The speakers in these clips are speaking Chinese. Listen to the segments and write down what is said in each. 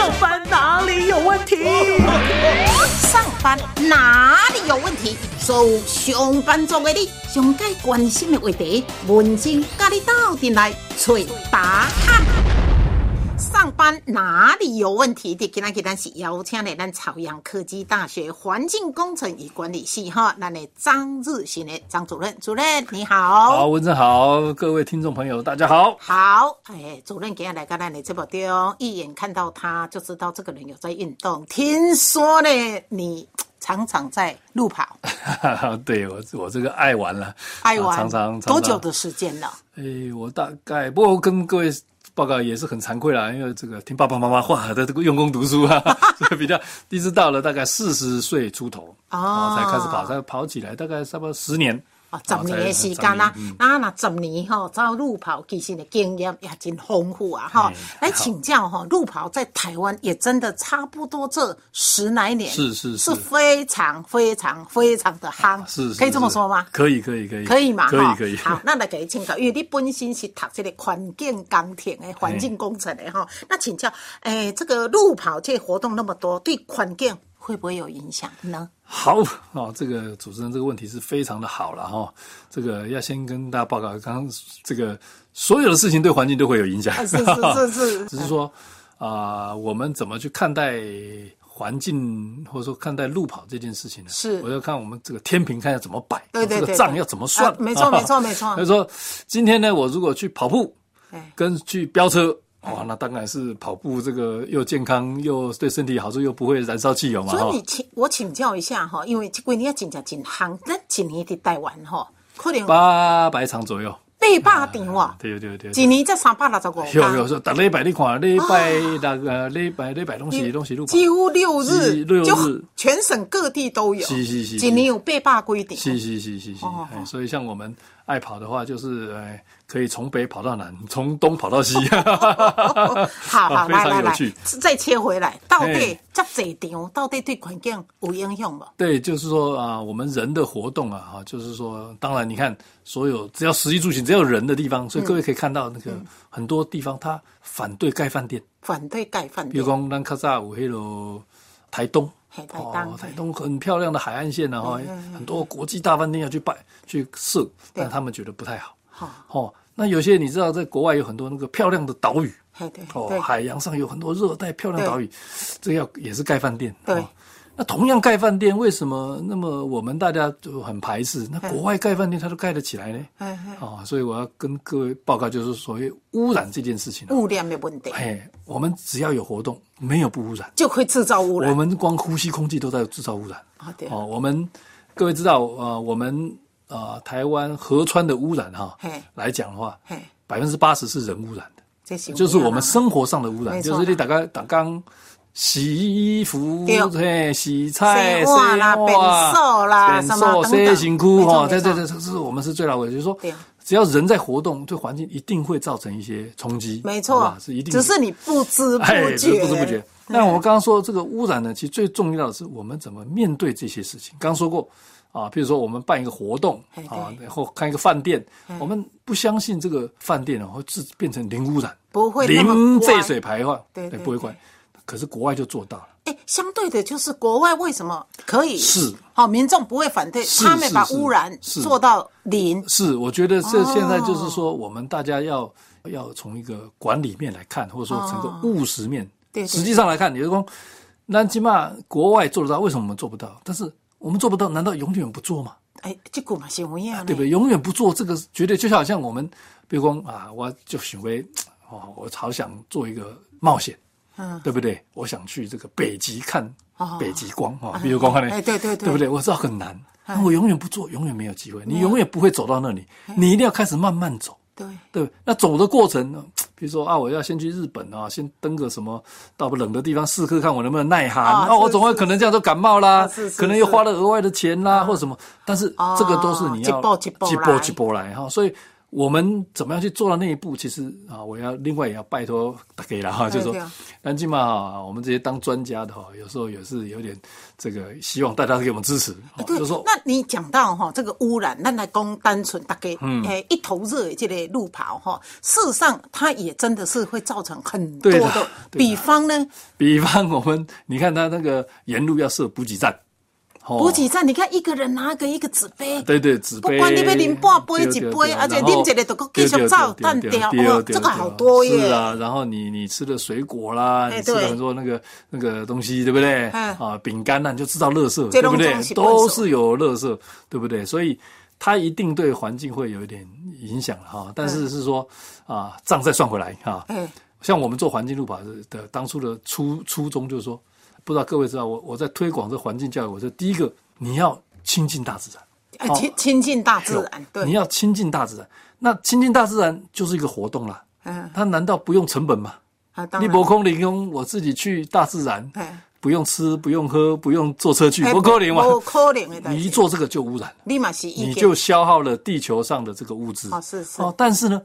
上班哪里有问题？上班哪里有问题？所有上班族的你，上该关心的话题，文静跟你斗阵来找答案。上班哪里有问题的？今仔日咱是邀请的咱朝阳科技大学环境工程与管理系哈，咱的张日新的张主任，主任你好。好，文正好，各位听众朋友，大家好。好，哎，主任今天来到咱的这部中，一眼看到他就知道这个人有在运动。听说呢，你常常在路跑，对我我这个爱玩了，爱玩，常常多久的时间了？哎，我大概不过跟各位报告也是很惭愧啦，因为这个听爸爸妈妈话的这个用功读书啊，所以比较一直到了大概四十岁出头哦才开始跑，才跑起来，大概差不多十年。哦，十年的时间啦，那那十年吼，走路跑其实的经验也真丰富啊哈。来请教哈，路跑在台湾也真的差不多这十来年，是是是非常非常非常的夯，是可以这么说吗？可以可以可以可以嘛？可以可以。好，那来给你请教，因为你本身是读这个环境工程的环境工程的哈，那请教，诶，这个路跑这活动那么多，对环境会不会有影响呢？好哦，这个主持人这个问题是非常的好了哈。这个要先跟大家报告，刚刚这个所有的事情对环境都会有影响，是是是是，只是说啊、我们怎么去看待环境，或者说看待路跑这件事情呢？是我要看我们这个天平看要怎么摆，对对对这个账要怎么算啊？没错没错没错所以说，今天呢，我如果去跑步哎，跟去飙车。哇，那当然是跑步这个又健康又对身体好处，又不会燃烧汽油嘛。所以你请我请教一下哈，因为这几年真正真夯，咱一年伫台湾哈，可能八百场左右。八百场哇，对对对。一年才三百六十五有有说，逐礼拜你看，礼拜六呃，礼拜礼拜拢是拢是路，几乎六日六就日全省各地都有，是是是是一年有八百规定，是是是是是。所以像我们爱跑的话，就是呃，可以从北跑到南，从东跑到西。好好非来来来常有趣。，再切回来，到底哎这这场到底对环境有影响不？对，就是说啊，我们人的活动啊，哈，就是说，当然你看，所有只要食衣住行，只要有人的地方，所以各位可以看到那个很多地方，它反对盖饭店，反对盖饭店比如，讲咱卡萨有迄个台东。嘿台哦东，台东很漂亮的海岸线呢，哈，很多国际大饭店要去拜去试，但他们觉得不太好。好，哦，那有些你知道，在国外有很多那个漂亮的岛屿，哦，海洋上有很多热带漂亮岛屿，这要也是盖饭店。对。哦那同样盖饭店，为什么那么我们大家就很排斥？那国外盖饭店它都盖得起来呢？所以我要跟各位报告，就是所谓污染这件事情啊。污染的问题哎，我们只要有活动，没有不污染。就会制造污染我染。们光呼吸空气都在制造污染。啊对哦，我们各位知道，呃，我们呃台湾河川的污染哈嘿来讲的话，百分之八十是人污染的，这是就是我们生活上的污染，就是你大概打刚洗衣服对、嘿洗菜、洗碗啦便扫啦便什么扫、等等。洗辛苦哈，这这这这是我们是最老的，就是说，只要人在活动，对环境一定会造成一些冲击，好没错吧，是一定，只是你不知不哎，觉，不知不觉。那我们刚刚说这个污染呢，其实最重要的是我们怎么面对这些事情。刚刚说过啊，比如说我们办一个活动啊，对。然后看一个饭店，我们不相信这个饭店啊会自变成零污染、不会零废水排放，对不会怪。可是国外就做到了，哎，相对的，就是国外为什么可以是好、民众不会反对，他们把污染做到零。是我觉得这哦现在就是说，我们大家要要从一个管理面来看，或者说整个务实面，哦对对实际上来看，你就说，那起码国外做得到，为什么我们做不到？但是我们做不到，难道永远不做吗？哎，这股嘛是有影，对不对？永远不做这个，绝对就好像我们，比如说啊，我就想为哦，我好想做一个冒险，嗯，对不对？我想去这个北极看哦北极光啊，比如光看哎对对对对不对？我知道很难，我永远不做，永远没有机会，你永远不会走到那里，你一定要开始慢慢走。对，对，那走的过程呢？比如说啊，我要先去日本啊，先登个什么到冷的地方试试看我能不能耐寒啊啊，我是总会可能这样都感冒啦可能又花了额外的钱啦，或者什么。但是这个都是你要一波一步一步来一步来哈，所以我们怎么样去做到那一步？其实啊，我要另外也要拜托 大家了哈，就是说对啊，南京嘛哈，我们这些当专家的哈，有时候也是有点这个希望大家给我们支持，就是说，那你讲到哈这个污染，那来讲单纯大概，嗯。诶、一头热的这个路跑哈，事实上它也真的是会造成很多的比方呢，比方我们你看它那个沿路要设补给站，哦补给站，你看一个人拿个一个纸杯，对对，纸杯，不管你要啉半杯一杯而且然后啉一个就搁继续走对对单调对对对对哇这个好多耶。是啊，然后你你吃的水果啦，哎你吃了对。很多那个那个东西，对不对？嗯。啊，饼干呐，你就知道垃圾，对不对？都是有垃圾，对不对？所以它一定对环境会有一点影响哈。但是是说啊，账再算回来哈。哎，像我们做环境路跑的的当初的初初衷就是说，不知道各位知道，我我在推广这环境教育，我说第一个你要亲近大自然。呃亲亲近大自然，对，你要亲近大自然，那亲近大自然就是一个活动啦。嗯，它难道不用成本吗？啊，当然。你不空灵用，我自己去大自然，哎不用吃，不用喝，不用坐车去，哎不可能嘛？不可能的，你一做这个就污染，立马是，你就消耗了地球上的这个物质。哦是是。哦，但是呢，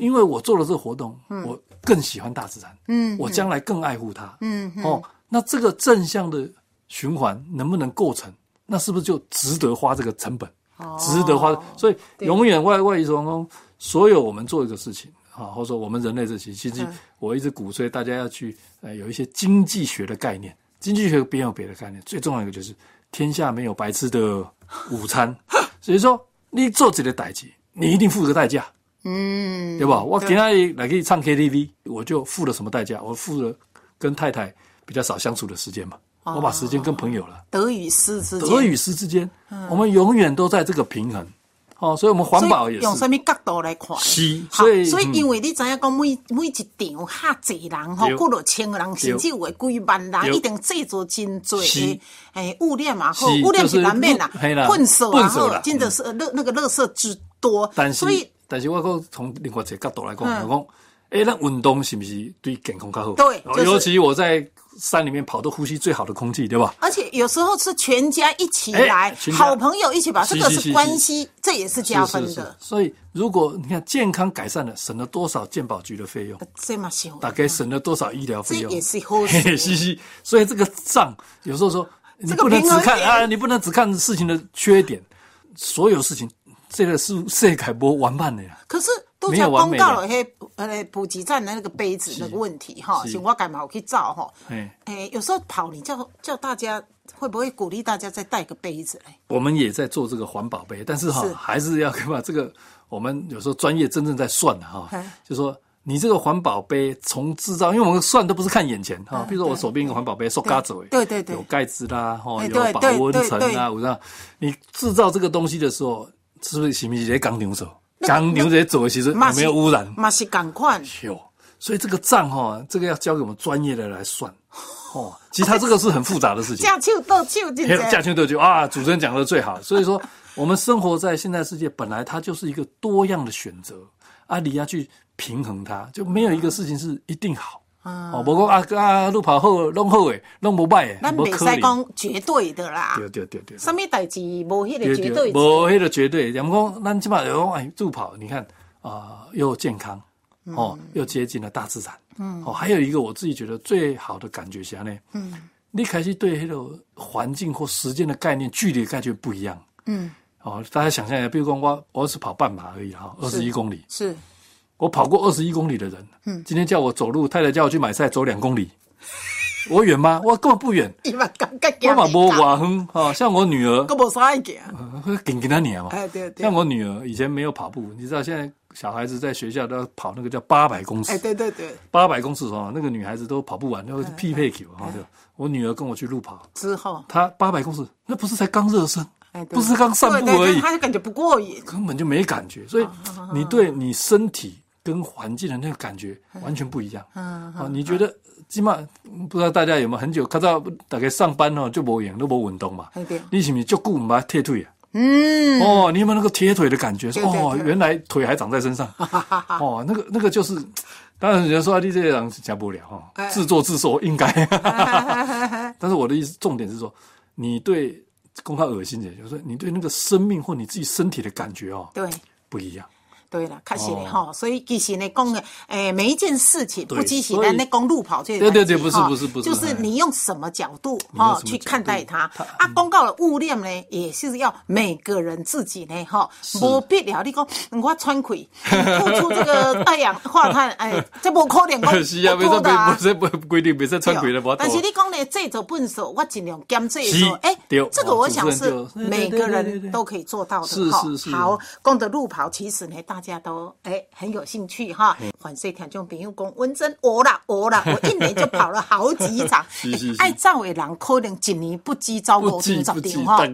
因为我做了这个活动，我更喜欢大自然，嗯我将来更爱护它，嗯。哦，那这个正向的循环能不能构成？那是不是就值得花这个成本？哦值得花，所以永远外外语从中，所有我们做一个事情啊，或者说我们人类这些，其实嗯我一直鼓吹大家要去呃有一些经济学的概念，经济学别有别的概念，最重要一个就是天下没有白吃的午餐，所以说你做这个代志，你一定付个代价，嗯，对吧？我今天来可以唱 KTV，我就付了什么代价？我付了跟太太比较少相处的时间嘛，我把时间跟朋友了。得与失之间，得与失之间，我们永远都在这个平衡。哦，所以我们环保也是。用什么角度来看？是，所以所以嗯。因为你知影讲每每一场哈济人吼，对。过落千个人，甚至有的几万人，一定制作真多。是。的诶污染嘛好，是污染是是难免啦嘿啦，粪扫啊好粪扫啦，真的是垃那个垃圾之多，但是但是我讲从另外一个角度来讲，讲，哎，那运动是不是对健康较好？对就是哦尤其我在山里面跑，都呼吸最好的空气，对吧？而且有时候是全家一起哎来，好朋友一起把这个是关系，这也是加分是是是的，所以如果你看健康改善了，省了多少健保局的费用？这大概省了多少医疗费用？这也是好事嘿嘿是是，所以这个账有时候说，你这个不能只看啊，你不能只看事情的缺点，所有事情这个是世界不完办的呀。可是都没在有完美的。公告了迄呃补给站的那个杯子那个问题哈，是。我干嘛我去照哈，哎，哎，有时候跑你叫叫大家会不会鼓励大家再带个杯子嘞？我们也在做这个环保杯，但是哈是。还是要把这个我们有时候专业真正在算的哈哎，就说。你这个环保杯从制造，因为我们算都不是看眼前哈，嗯比如说我手边一个环保杯，塑胶走，对对对。有盖子啦，哈，哎有保温层对对。啊，我知道。你制造这个东西的时候，是不是是不是也钢牛手？钢牛仔走，其实有没有污染？嘛是赶快，有，所以这个账哈，这个要交给我们专业的来算。哦，其实它这个是很复杂的事情。架秋斗手，真还有驾的。轻就就啊，主持人讲的最好。所以说，我们生活在现代世界，本来它就是一个多样的选择啊，你要去平衡它，就没有一个事情是一定好。哦，不过啊啊，路跑好，弄好诶，弄不歹诶，咱袂无可能。使讲绝对的啦，对对对对。什么代志无迄个对绝对值。无迄个绝对。咱们讲，咱起码有讲，哎，助跑，你看啊、又健康，哦，又接近了大自然，嗯，哦，还有一个我自己觉得最好的感觉是呢，嗯，你开始对迄个环境或时间的概念、距离的概念不一样，嗯，哦，大家想象一下，比如说我我是跑半马而已哈，二十一公里，是我跑过二十一公里的人，嗯，今天叫我走路，太太叫我去买菜，走两公里，我远吗？我根本不远，伊嘛感觉我嘛无外远，哦，像我女儿，个无啥会行。会紧紧他你嘛，哎，对对。像，我女儿以前没有跑步，你知道现在小孩子在学校都要跑那个叫八百公哎，尺，对对对，八百公尺哦，那个女孩子都跑不完，要匹配球哈。就我女儿跟我去路跑，之后，她八百公尺，那不是才刚热身，不是刚散步而已，她就感觉不过瘾。根本就没感觉。所以你对你身体跟环境的那个感觉完全不一样。嗯，啊，你觉得起码不知道大家有没有很久看到大概上班哦就无用都无运动嘛？你是不是就顾唔把铁腿啊？嗯，哦，你有没有那个铁腿的感觉？哦，原来腿还长在身上。哦，那个那个就是，当然人家说啊，你这人是讲不了哈，哎自作自受应该。但是我的意思，重点是说，你对公开恶心点，就是说你对那个生命或你自己身体的感觉哦对。不一样。对了，确实的哈，所以其实呢，讲的诶，每一件事情，不只是所以咱那公路跑这对对对不是不是不是就是你用什么角度哈去看待它。它啊。公告的物念呢，也是要每个人自己呢哈，无必要你讲我穿亏，付出这个二氧化碳，哎，这不可能讲是啊，没说规定，没说穿鬼的不但是你讲呢，这种笨手，我尽量减这是。做。哎对，这个我想是每个人都可以做到的是哈好，讲的路跑，其实呢，大家都哎很有兴趣哈。反正听众朋友讲，文珍我啦我啦，我一年就跑了好几场是是 是。爱照的人可能一年不知走不五场十场哈。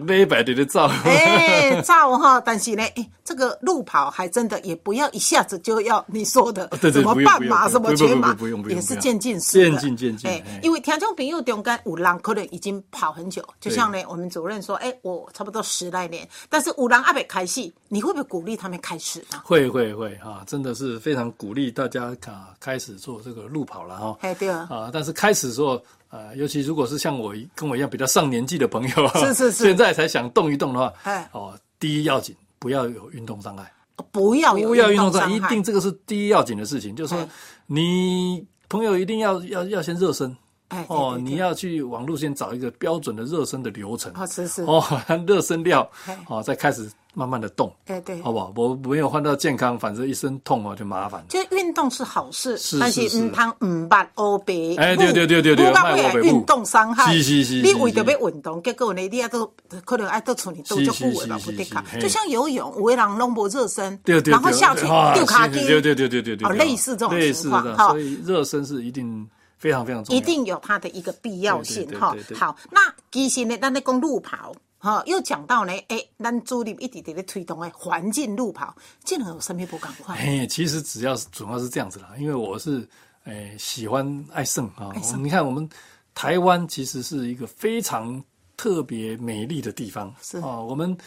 哎，照哈，但是呢，哎，这个路跑还真的也不要一下子就要你说的什么半马、什么全马也是渐进式的，渐进渐进哎哎，因为听众朋友中间有人可能已经跑很久，就像呢，我们主任说，哎，我差不多十来年，但是五人还没开始，你会不会鼓励他们开始呢？会会会啊，真的是非常鼓励大家啊开始做这个路跑了哈。哎，对啊，啊，但是开始的时候，呃，尤其如果是像我跟我一样比较上年纪的朋友，是是是现在才想动一动的话，哎哦，第一要紧，不要有运动障碍，不要不要运动伤障碍，一定这个是第一要紧的事情，就是说哎你朋友一定要要要先热身。哎对哦，你要去网络先找一个标准的热身的流程，哦是是。哦，热身料哎，哦，再开始慢慢的动，哎对。好不好？我没有换到健康，反正一身痛哦，就麻烦了。就运动是好事，是但是唔通唔捌欧白，哎对对对对对不到莫黑白会运动伤害。是是是是你为着是要运动，结果呢，你啊都可能爱到处里都是就是久的吧，是不得卡就像游泳，有的人拢无热身对对对，然后下去啊丢卡筋，是对对对对对对，哦，类似这种类情况，似的，哈。所以热身是一定非常非常重要，一定有它的一个必要性哈。好，那其实呢，咱咧讲路跑。哈，又讲到呢，诶，咱主力一直在咧推动诶环境路跑，这两个有什么不赶快？哎，其实只要是主要是这样子啦，因为我是哎喜欢爱胜啊。我们你看，我们台湾其实是一个非常特别美丽的地方，是哦，我们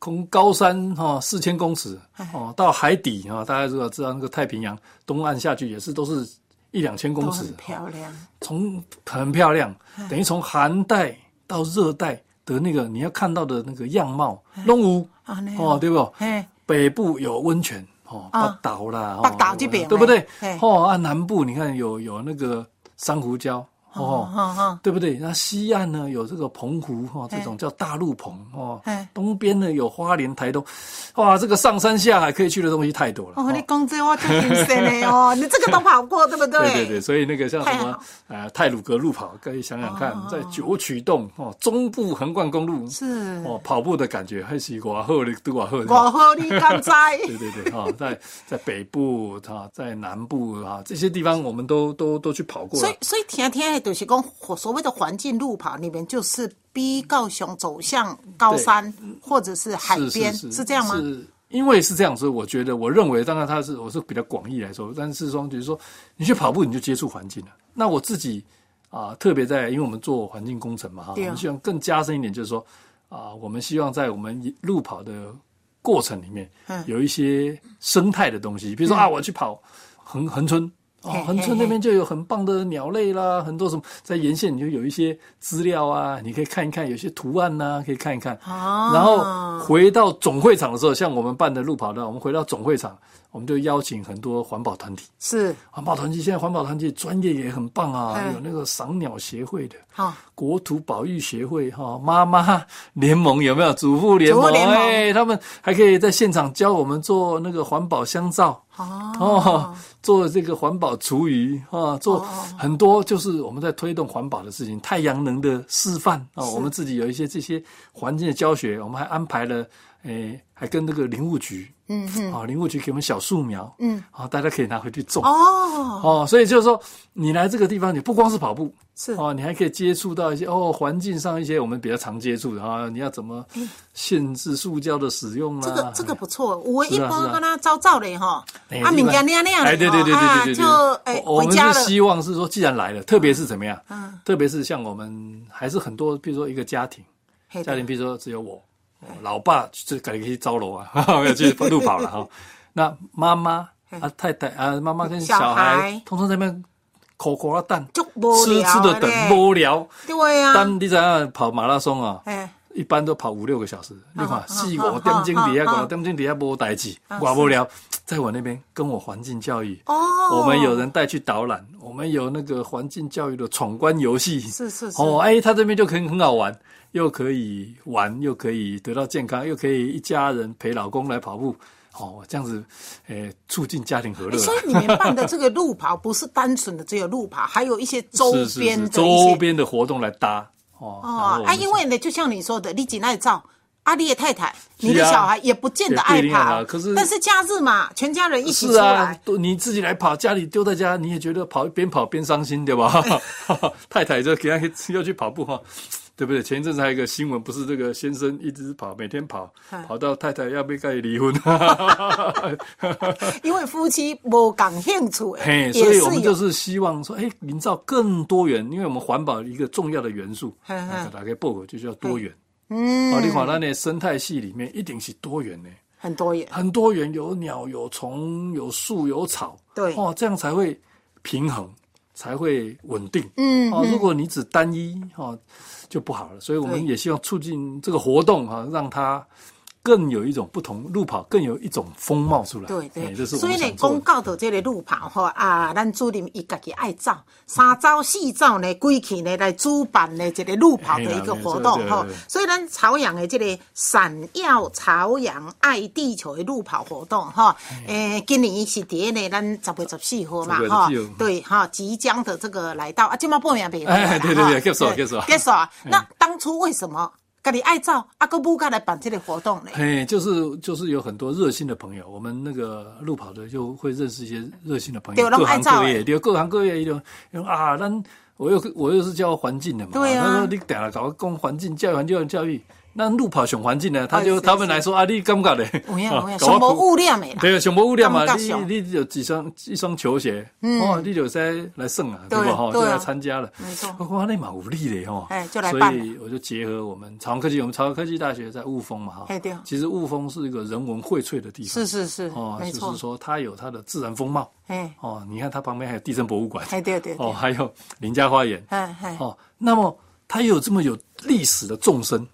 从高山哈四千公尺哎哦到海底啊，大家如果知道那个太平洋东岸下去也是都是一两千公尺。很，漂亮，从很漂亮，哎。等于从寒带到热带的那个你要看到的那个样貌，龙舞啊那样。哦，对不？嘿，北部有温泉哦，啊。北岛啦，北哦岛这边对不对？哦，啊，南部你看有有那个珊瑚礁哦，嗯嗯，对不对？那西岸呢有这个澎湖哦，这种叫大陆棚哦嘿，东边呢有花莲、台东，哇，这个上山下海可以去的东西太多了。哦，哦你讲这我就新鲜的哦，你这个都跑过，对不对？对对对，所以那个像什么呃泰鲁格路跑，可以想想看，在九曲洞哦，中部横贯公路是哦，跑步的感觉还是我好的多我好的。我和你刚 在，对对对，哈、在在北部哈、在南部啊这些地方，我们都都都去跑过了所以。所以天天的就是讲所谓的环境路跑里面，就是逼高雄走向高山或者是海边，是是这样吗？是因为是这样，所以我觉得，我认为，当然它是我是比较广义来说，但是说比如说，你去跑步你就接触环境了。那我自己啊、特别在因为我们做环境工程嘛，哈，我们希望更加深一点，就是说啊、我们希望在我们路跑的过程里面，嗯有一些生态的东西，比如说、啊，我去跑恒恒春。哦嘿，恒春那边就有很棒的鸟类啦，很多什么在沿线你就有一些资料啊，你可以看一看，有些图案呐、可以看一看。哦然后回到总会场的时候，像我们办的路跑的，我们回到总会场，我们就邀请很多环保团体。是环保团体现在环保团体专业也很棒啊，嗯有那个赏鸟协会的，好，国土保育协会哈，妈妈 联盟有没有？祖父联盟，主妇联盟哎，他们还可以在现场教我们做那个环保香皂。哦，做这个环保厨余啊，做很多就是我们在推动环保的事情，太阳能的示范啊，我们自己有一些这些环境的教学，我们还安排了，诶，还跟那个林务局，嗯嗯，啊，林务局给我们小树苗，嗯，啊，大家可以拿回去种。哦，哦，所以就是说，你来这个地方，你不光是跑步，是。哦，你还可以接触到一些哦环境上一些我们比较常接触的啊，你要怎么限制塑胶的使用啊？这个这个不错，我一般跟他照照的哈，啊，哎一般物件那样那样的，哎，对对对对对就哎我我们回家了，是希望是说，既然来了，特别是怎么样？嗯特别是像我们还是很多，比如说一个家庭，家庭，比如说只有我，我老爸就赶紧去招楼啊，没有去路跑了哈。那妈妈啊、太太啊，妈妈跟小小孩孩通通在那边口口啊蛋，就无吃吃的等嘞无聊。对啊，但你知道跑马拉松啊，哎，一般都跑五六个小时，你看嗯四嗯五点钟底下，嗯嗯五点钟底下无代志，偌无聊。在我那边跟我环境教育。哦，我们有人带去导览，我们有那个环境教育的闯关游戏。是是是哦，哎，他这边就可以很好玩，又可以玩，又可以得到健康，又可以一家人陪老公来跑步。哦，这样子，诶，促进家庭和乐啊。所以你们办的这个路跑不是单纯的只有路跑，还有一些周 边的周边的活动来搭哦。哦啊，因为呢，就像你说的，你几耐照。阿丽的太太，你的小孩也不见得爱跑跑，可是但是假日嘛，全家人一起出是啊来，，都你自己来跑，家里丢在家，你也觉得跑边跑边伤心，对吧？太太就给他要去跑步哈，对不对？前一阵子还有一个新闻，不是这个先生一直跑，每天跑，跑到太太要被盖离婚。因为夫妻无感兴趣的，嘿，也所以我们就是希望说，哎，营造更多元，因为我们环保一个重要的元素，打开 book 就叫多元。嗯，啊，你看咱的生态系里面一定是多元的。很多元，很多元，有鸟、有虫、有树、有草，对哦，这样才会平衡，才会稳定。嗯哦，如果你只单一，哦，就不好了。所以我们也希望促进这个活动哈、让它更有一种不同，路跑更有一种风貌出来。对对，哎这是所以呢，们想做的。讲到到这个路跑吼啊，咱主任伊家己爱走，三走四走呢，规气呢来主办呢这个路跑的一个活动吼嘿啦对对对，所以咱朝阳的这个闪耀朝阳爱地球的路跑活动哈，诶，今年是伫呢，咱十月十四号嘛10月哈，对哈，即将的这个来到啊，今嘛报名没？哎对对对结束结束结束啊。那当初为什么家己爱照，啊，个不家来办这个活动呢？嘿，就是就是有很多热心的朋友，我们那个路跑的就会认识一些热心的朋友，对各行各业，对，各行各业一种啊，咱我又我又是教环境的嘛，对啊他说你等下搞个公环境教育、环境教育，那路跑熊环境呢，他哎就他们来说啊，你感觉嘞？有影有影，啊上无搞我污染的啦。对，上无污染嘛，你你有几双一双球鞋，哦，你就在来胜啊，对对吧？哈，就来参加了。没错。我说那蛮无力的哈，哎就来所以我就结合我们朝阳科技，我们朝阳科技大学在雾峰嘛哈哎对，其实雾峰是一个人文荟萃的地方，是是是。哦，就是说它有它的自然风貌，哎哦，你看它旁边还有地震博物馆，哎，对对对。哦，，还有林家花园，哎哎，哦，那么它也有这么有历史的纵深，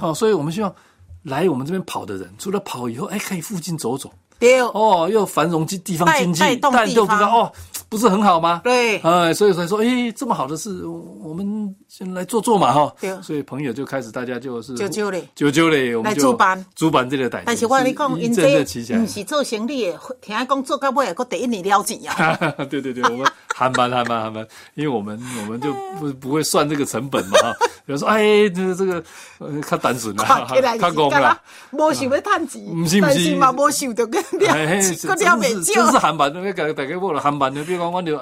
哦，所以我们希望来我们这边跑的人，除了跑以后，哎，可以附近走走，对哦，又繁荣地地方经济，带动地地方方哦，不是很好吗？对哎，所以才说，哎，这么好的事，我们先来做做嘛，哈。对所以朋友就开始，大家就是九九嘞九九嘞，我们来就主办主办这个代，但是我跟你讲，因这不。是做生意的，听讲做到尾还搁第一年了钱啊。对对对，我们韩班韩班韩班，因为我们我们就不不会算这个成本嘛哈。比如说，哎，这个这个呃，较单纯啦，看起来较是干戆啦那。无想要趁钱不是，不是嘛无想到跟 哎嘿，了，真搁了是真袂少是。韩版的，那个大家我了韩版的，比如讲我就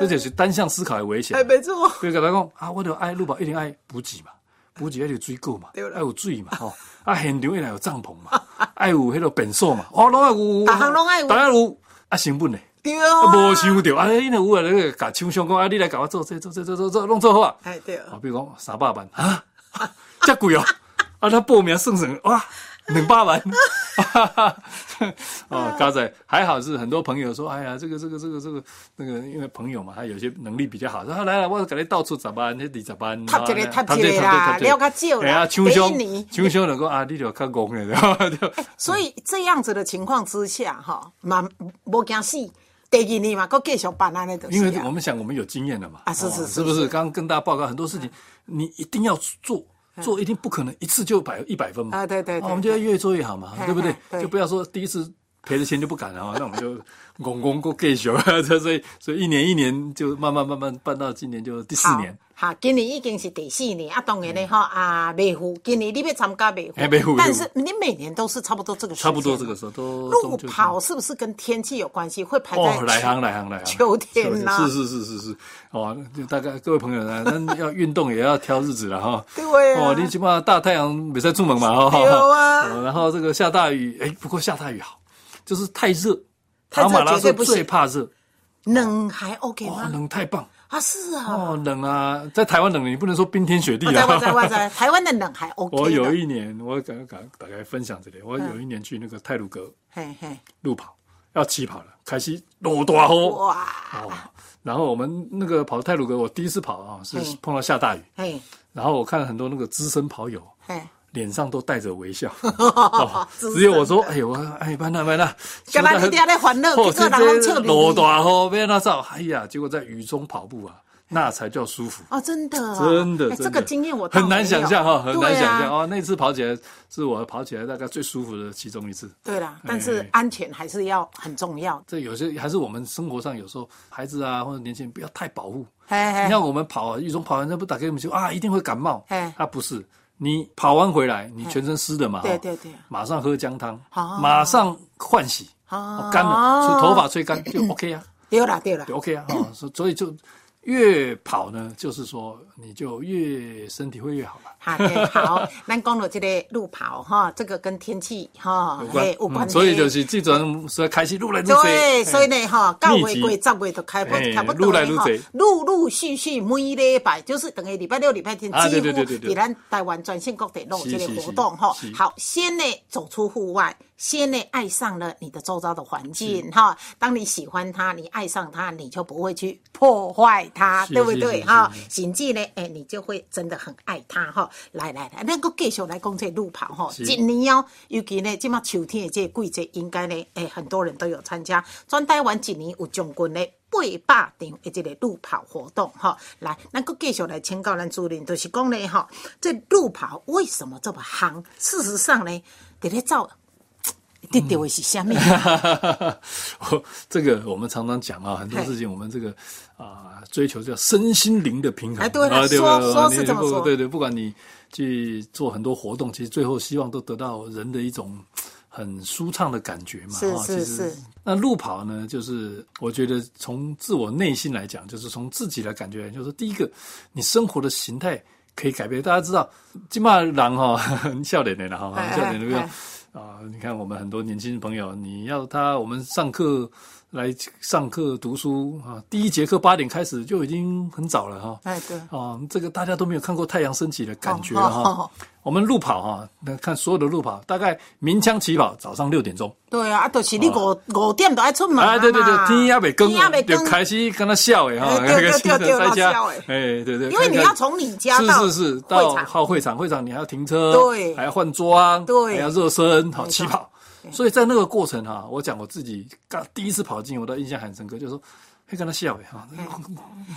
这就是单向思考的危险哎，。没错，比如跟他讲啊，我就爱路跑一定爱补给嘛，补给爱有水果嘛，爱有水嘛，吼，啊现场一定有帐篷嘛，爱有迄个便所嘛，哦，拢爱有，大项拢爱有大家有啊成本呢。对啊，啊，无想到，啊，因为有啊，那个甲厂商讲啊，你来甲我做这做这做做做，弄做好啊。哎对啊，比如讲三百万啊，遮贵哦，啊，他报名算算哇，两百万，哦，刚才还好是很多朋友说，哎呀，这个这个这个这个那个，因为朋友嘛，他有些能力比较好，说啊来了，我给你到处十万，那二十万，踏一个啊踏一个了较少啦哎呀，厂第一商年厂商就讲啊，你就较戆了，对吧？所以这样子的情况之下，哈，蛮无惊死。第二年嘛，搁继续办安尼就是因为啊我们想我们有经验了嘛，啊是是哦是不是？刚刚跟大家报告很多事情，你一定要做。做一定不可能一次就百一百分嘛，啊对对对哦我们就要越做越好嘛，对不对？就不要说第一次赔了钱就不敢了啊，那我们就拱拱过继续，所以所以一年一年就慢慢慢慢办到今年就第四年，好，今年已经是第四年啊，当然嘞，哈啊，美户，今年你要参加美户，哎美户但是你每年都是差不多这个时间，差不多这个时候都路跑是不是跟天气有关系？会排在哦，来行来行来行，秋天呐是是是是是，哦，就大概各位朋友呢，那要运动也要挑日子了哈。对啊。哦，你起码大太阳没在出门嘛哈。有啊。哦然后这个下大雨，哎，不过下大雨好，就是太热，太热跑马拉松最怕热，冷还 OK 哇，吗？冷太棒啊，是啊，哦，冷啊，在台湾冷，你不能说冰天雪地我在我在。在，台湾的冷还 OK 我有一年，我敢敢大概分享这里，我有一年去那个泰鲁阁嘿嘿，路跑，要起跑了，开始落大雨。哇，哦，然后我们那个跑泰鲁阁，我第一次跑啊，是嗯碰到下大雨，嘿。然后我看很多那个资深跑友，嘿，脸上都带着微笑，哦只有我说：“哎呦，我哎，班纳班纳，干嘛你在烦恼？哦，结果现人拢笑你。在落大雨，被那照，哎呀，结果在雨中跑步啊，那才叫舒服。哦，真的啊，真的，真的哎这个经验我倒很难想象哈，很难想象啊哦。那次跑起来是我跑起来大概最舒服的其中一次。对啦，但是哎安全还是要很重要。这有些还是我们生活上有时候孩子啊或者年轻人不要太保护。你看我们跑啊，雨中跑完，那不打给我们就啊，一定会感冒。哎他不是，你跑完回来，你全身湿的嘛，对对对。马上喝姜汤哦，马上换洗，哦哦干了，吹头发吹干就 OK 啊，对啦对啦。就，OK 啊，所以就越跑呢，就是说你就越身体会越好了。好的好，咱讲到这个路跑哈，这个跟天气哈有关有关系。嗯所以就是这阵所以开始路来愈多。对，所以呢，哈，九月过十月就开播，差不多哈陆陆续续每礼拜就是等于礼拜六、礼拜天，啊几乎对对对对对在咱台湾全线各地都有这个活动哈。好，先呢走出户外，先呢爱上了你的周遭的环境哈。当你喜欢它，你爱上它，你就不会去破坏它，是对不对哈是？甚至呢，哎，你就会真的很爱它哈。来来来，咱个继续来讲这路跑哈。今年哦，尤其呢，即马秋天的这个季节，应该呢，诶、很多人都有参加。专台湾一年有将近呢八百场的这个路跑活动哈。来，咱个继续来请教咱主任，就是讲呢哈，这路跑为什么这么夯？事实上呢，伫咧走，得到的是什么？我这个我们常常讲啊，很多事情我们这个啊、追求叫身心灵的平衡。啊对说吧说你是这么说不对对，不管你去做很多活动，其实最后希望都得到人的一种很舒畅的感觉嘛。是哈其实是是那路跑呢，就是我觉得从自我内心来讲，就是从自己来感觉，就是第一个，你生活的形态可以改变。大家知道，金马人哈，笑脸的哈，哎笑脸的哎啊，你看我们很多年轻朋友，你要他我们上课来上课读书啊，第一节课八点开始就已经很早了哈。哎，对，啊，这个大家都没有看过太阳升起的感觉哈。哦。我们路跑哈，那看所有的路跑，大概鸣枪起跑，早上六点钟。对啊，啊，就是你五五点都爱出门啊，对对对，天也未光天也未，就光开始跟他笑哎对对开始对对在家。老笑，哎，对 对，因为你要从你家到是是是到会场。会场，会场你还要停车，对。还要换装，对。还要热身，好起跑。所以在那个过程哈，我讲我自己刚第一次跑进，我的印象很深刻，就是说会跟他笑诶哈，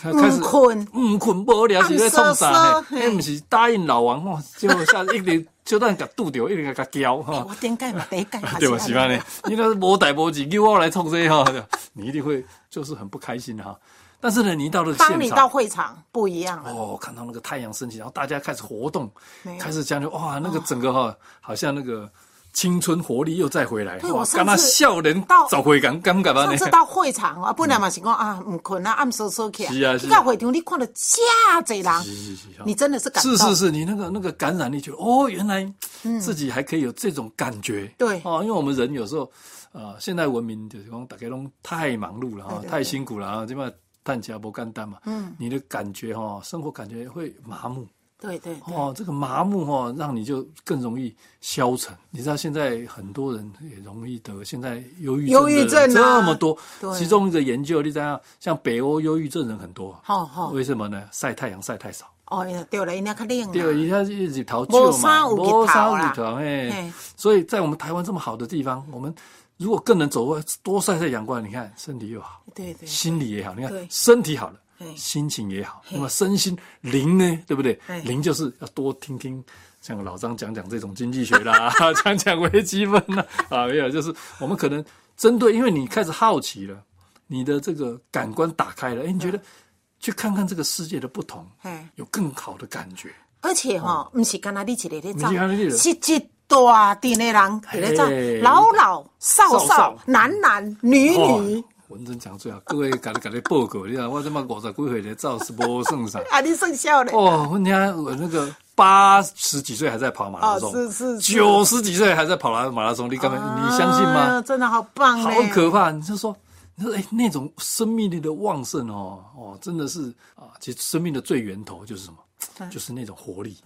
开始唔困唔困无聊是在创啥暗嘿？梭梭迄毋是答应老王吼，结果下一直就等甲拄着，一直甲叫吼。我顶盖嘛，第一盖嘛，对吧？喜欢呢，你那是无代无志，叫我来冲这哈，你一定会就是很不开心哈。但是呢，你一到了当你到现场，会场不一样了。哦，看到那个太阳升起，然后大家开始活动开始讲究哇，那个整个哈，好像那个青春活力又再回来，哇，对我上次笑人到找回感，敢干嘛呢上？次到会场啊，本来嘛是讲啊，唔困啊，暗搜搜起来。是啊是啊你到会场你看到这侪人，是是是你真的是感动。是是是，你那个那个感染力，觉得哦，原来自己还可以有这种感觉。嗯对哦，因为我们人有时候，呃，现代文明就是讲大家都太忙碌了哈，对对太辛苦了啊，这么探起来不干单嘛。嗯，你的感觉哈，生活感觉会麻木。对对对，哦，这个麻木哦，让你就更容易消沉。你知道现在很多人也容易得现在忧郁忧郁症这么多对，其中一个研究，你知道，像北欧忧郁症人很多，好好为什么呢？晒太阳晒太少。哦，对了，人家较冷啊。对，一下一日头没旧嘛，啥有日头啦没啥日头嘿嘿。所以在我们台湾这么好的地方，我们如果更能走外多晒晒阳光，你看身体又好，对对，心理也好，你看身体好了嘿，心情也好，那么身心灵呢，对不对？灵就是要多听听。像老张讲讲这种经济学啦，讲讲微积分啦，啊，没有，就是我们可能针对，因为你开始好奇了，你的这个感官打开了，哎，你觉得去看看这个世界的不同嘿，有更好的感觉。而且哈，不是干那你一个咧走不是干那你一个，是一大群的人在咧走，老老少少少少、男男女女哦。文珍讲最好，各位甲你甲你报告，你看我他妈五十几岁的照是无算啥。啊，你剩笑嘞。哦，我听我那个八十几岁还在跑马拉松，哦是是是九十几岁还在跑马马拉松，你根本、你相信啊吗？真的好棒好嘞！可怕！你就说，你说哎，那种生命力的旺盛哦哦，真的是啊，其实生命的最源头就是什么？就是那种活力。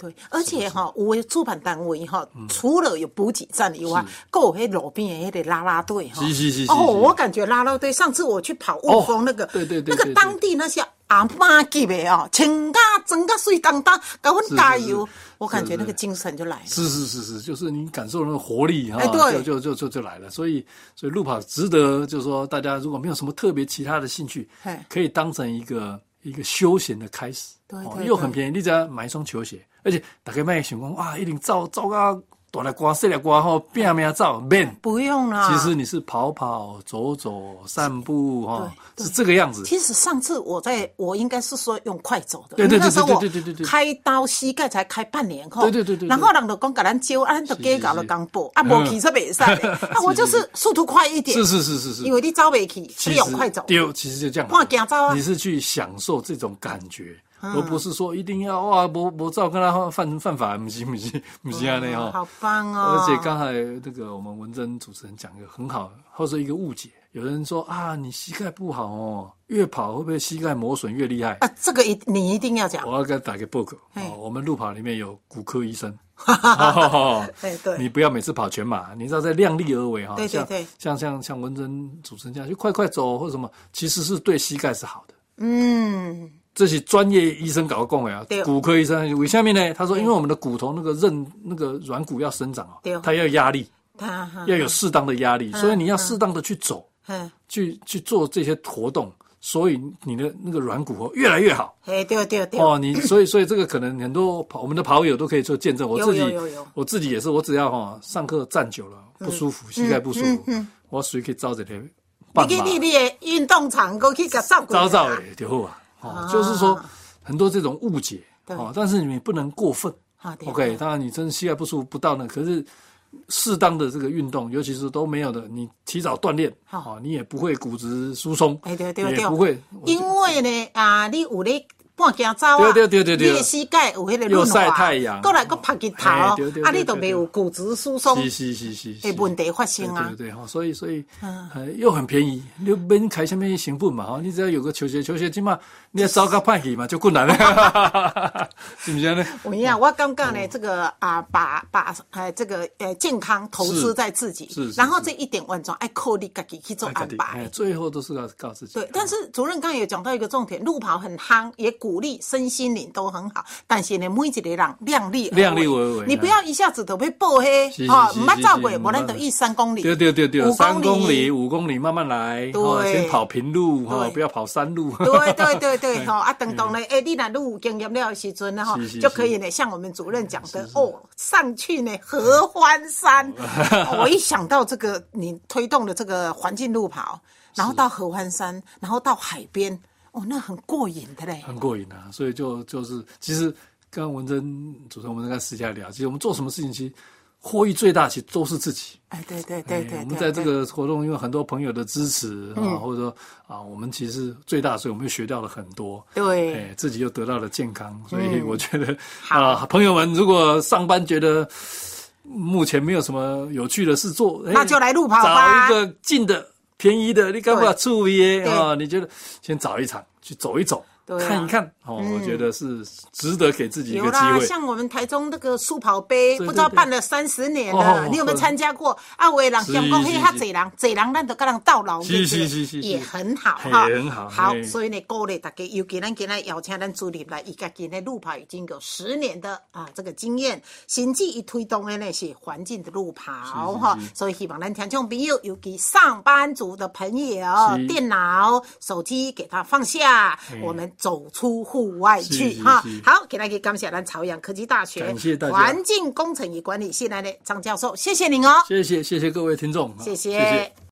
对，而且哈，有的出版单位哈，嗯。除了有补给站以外，还有迄路边的迄个拉拉队哈。是是是是哦，是。我感觉拉拉队，上次我去跑雾峰那个，对对对那个当地那些阿妈级的哦，倾家整个水当当，给我是是加油，我感觉那个精神就来了。是是是是，就是你感受那个活力哈，就就就就就来了。所以所以路跑值得，就是说大家如果没有什么特别其他的兴趣，可以当成一个一个休闲的开始，哦又很便宜，你只要买一双球鞋，而且大家卖想讲哇，一定照照个大粒瓜细粒瓜吼，拼命照免。不用啦。其实你是跑跑、走走、散步哈，是这个样子。其实上次我在我应该是说用快走的，对对对那时候我对对对对对开刀膝盖才开半年后，对对对对对。然后人就讲给咱招，啊，咱就给搞了钢步，啊，无骑车袂使。的，啊，我就是速度快一点，是是是是是，因为你走袂去，你用快走，丢，其实就这样。看行走啊。你是去享受这种感觉，而不是说一定要哇，我我照跟他犯犯法，不行不行 不行啊那哦样。好棒哦！而且刚才这个我们文珍主持人讲一个很好，或者一个误解，有人说啊，你膝盖不好哦，越跑会不会膝盖磨损越厉害？啊，这个一你一定要讲，我要跟他打个报告嘿哦，我们路跑里面有骨科医生。哦对对你不要每次跑全马，你知道在量力而为哈。像对对对像像像文珍主持人这样，就快快走或者什么，其实是对膝盖是好的。嗯，这是专业医生搞的讲的啊，骨科医生为下面呢，他说，因为我们的骨头那个韧那个软骨要生长对。哦，它要有压力，他要有适当的压力，所以你要适当的去走，嗯，去去做这些活动，所以你的那个软骨哦越来越好。哎，对对对，哦，你所以所以这个可能很多跑我们的跑友都可以做见证，我自己我自己也是，我只要哈上课站久了不舒服，膝盖不舒服，我随可以招这些办法你去你你的运动场过去给照顾招招啊诶就好啊。哦，就是说很多这种误解对。哦，但是你不能过分。OK，当然你真的膝盖不舒服不到呢，可是适当的这个运动，尤其是都没有的，你提早锻炼，好。哦，你也不会骨质疏松，哎对对对。也不会因为呢，啊，你有咧半行走啊，对对对对对。你的膝盖有迄个又润滑，晒太阳。过来个拍日头，啊，你都对没有骨质疏松是是是是诶问题发生啊。对。对对哈，所以所以呃又很便宜，你免开什么成本嘛哈，你只要有个球鞋，球鞋起码你要糟糕派去嘛，就困难了，是不是呢？我跟你讲，我刚刚呢，这个啊，把把呃这个呃健康投资在自己，是是然后这一点万状，爱靠你自己去做安哎排。最后都是要告自己。对，但是主任刚才有讲到一个重点，路跑很夯，也鼓励身心灵都很好，但是呢，每一个人量力而量力而为你不要一下子都被爆黑是，是哈，唔捌照过，是是无咱就一三公里，对对对对，五三公里、五公里慢慢来，对。哦先跑平路哈，不要跑山路。对对对对，吼啊，等等呢，哎，你若愈有经验了的时阵呢，吼是是，就可以呢，像我们主任讲的，哦，上去呢合欢山。我一想到这个，你推动的这个环境路跑，然后到合欢山，然后到海边，哦，那很过瘾的嘞。很过瘾啊，所以就就是，其实刚刚文珍主持人我们在私下聊，其实我们做什么事情，其实获益最大，其实都是自己。哎，对对对哎对，我们在这个活动，因为很多朋友的支持啊，或者说啊，我们其实最大，所以我们又学到了很多。对。哎，自己又得到了健康，所以嗯。我觉得啊，朋友们如果上班觉得目前没有什么有趣的事做，哎那就来路跑吧。找一个近的、便宜的，你干嘛对。注意啊？你觉得先找一场去走一走，对啊。看一看哦，我觉得是值得给自己一个机会。像我们台中那个速跑杯，对不知道办了三十年哦了，你有没有参加过？啊，有的人是想讲，嘿，是。哈侪人，侪人咱都跟人到老，是是是是是。也很好哈，也很好好，所以呢，鼓励大家，尤其咱今天邀请咱主力来，伊家己呢路跑已经有十年的啊这个经验，甚至伊推动的那些环境的路跑哈，所以希望咱听众朋友，尤其上班族的朋友，电脑、手机给他放下，我们走出户外去哈。好，给大家感谢咱朝阳科技大学感谢大家环境工程与管理系来的张教授，谢谢您哦，谢谢谢谢各位听众，谢谢谢谢。